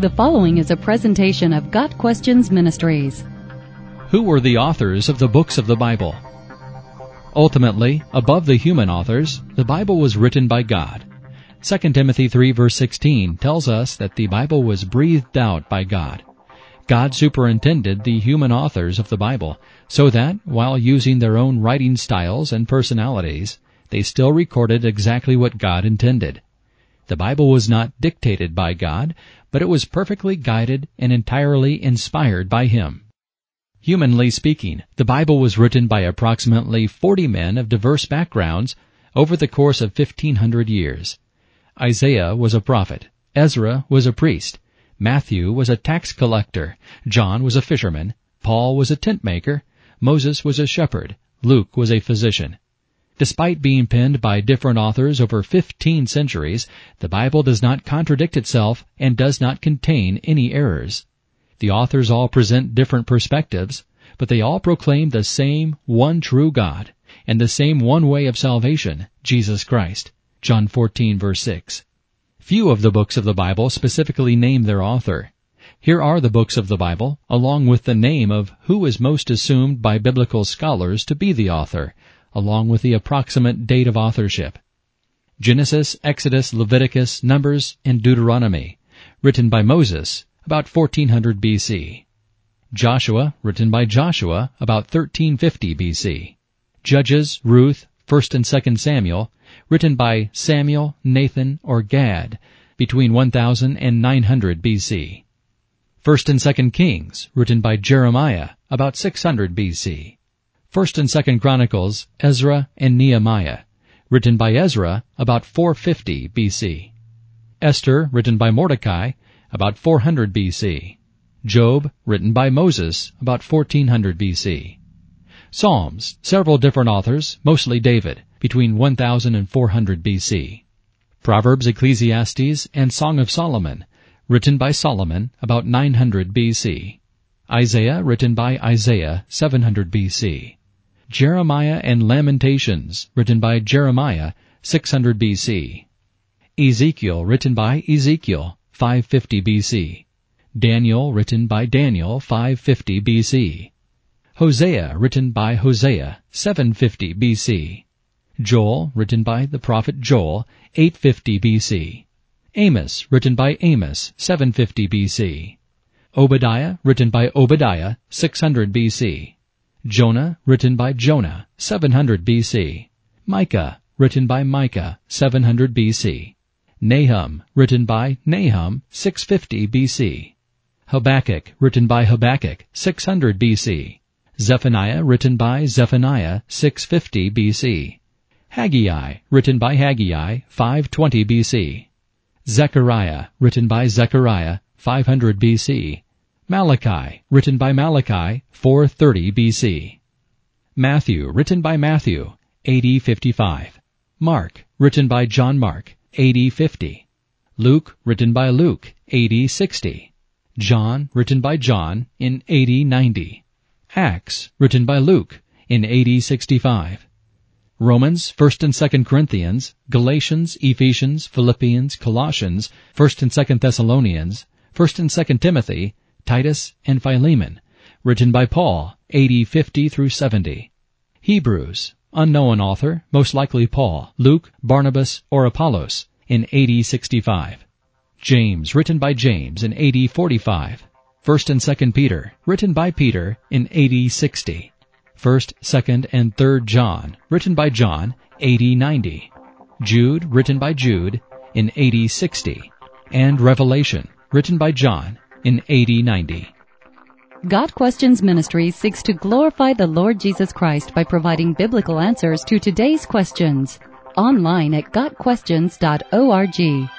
The following is a presentation of Got Questions Ministries. Who were the authors of the books of the Bible? Ultimately, above the human authors, the Bible was written by God. 2 Timothy 3 verse 16 tells us that the Bible was breathed out by God. God superintended the human authors of the Bible so that, while using their own writing styles and personalities, they still recorded exactly what God intended. The Bible was not dictated by God, but it was perfectly guided and entirely inspired by Him. Humanly speaking, the Bible was written by approximately 40 men of diverse backgrounds over the course of 1500 years. Isaiah was a prophet. Ezra was a priest. Matthew was a tax collector. John was a fisherman. Paul was a tent maker. Moses was a shepherd. Luke was a physician. Despite being penned by different authors over 15 centuries, the Bible does not contradict itself and does not contain any errors. The authors all present different perspectives, but they all proclaim the same one true God and the same one way of salvation, Jesus Christ. John 14 verse 6. Few of the books of the Bible specifically name their author. Here are the books of the Bible, along with the name of who is most assumed by biblical scholars to be the author, along with the approximate date of authorship. Genesis, Exodus, Leviticus, Numbers, and Deuteronomy, written by Moses, about 1400 BC. Joshua, written by Joshua, about 1350 BC. Judges, Ruth, 1st and 2nd Samuel, written by Samuel, Nathan, or Gad, between 1000 and 900 BC. 1st and 2nd Kings, written by Jeremiah, about 600 BC. First and Second Chronicles, Ezra and Nehemiah, written by Ezra about 450 BC. Esther, written by Mordecai, about 400 BC. Job, written by Moses, about 1400 BC. Psalms, several different authors, mostly David, between 1000 and 400 BC. Proverbs, Ecclesiastes, and Song of Solomon, written by Solomon, about 900 BC. Isaiah, written by Isaiah, 700 BC. Jeremiah and Lamentations, written by Jeremiah, 600 BC. Ezekiel, written by Ezekiel, 550 BC. Daniel, written by Daniel, 550 BC. Hosea, written by Hosea, 750 BC. Joel, written by the prophet Joel, 850 BC. Amos, written by Amos, 750 BC. Obadiah, written by Obadiah, 600 BC. Jonah, written by Jonah, 700 BC. Micah, written by Micah, 700 BC. Nahum, written by Nahum, 650 BC. Habakkuk, written by Habakkuk, 600 BC. Zephaniah, written by Zephaniah, 650 BC. Haggai, written by Haggai, 520 BC. Zechariah, written by Zechariah, 500 BC. Malachi, written by Malachi, 430 BC. Matthew, written by Matthew, AD 55. Mark, written by John Mark, AD 50. Luke, written by Luke, AD 60. John, written by John, in AD 90. Acts, written by Luke, in AD 65. Romans, 1st and 2nd Corinthians, Galatians, Ephesians, Philippians, Colossians, 1st and 2nd Thessalonians, 1st and 2nd Timothy, Titus, and Philemon, written by Paul, AD 50 through 70. Hebrews, unknown author, most likely Paul, Luke, Barnabas, or Apollos, in AD 65. James, written by James in AD 45. 1st and 2nd Peter, written by Peter in AD 60. 1st, 2nd, and 3rd John, written by John, AD 90. Jude, written by Jude, in AD 60. And Revelation, written by John, in AD 90. Got Questions Ministry seeks to glorify the Lord Jesus Christ by providing biblical answers to today's questions. Online at GotQuestions.org.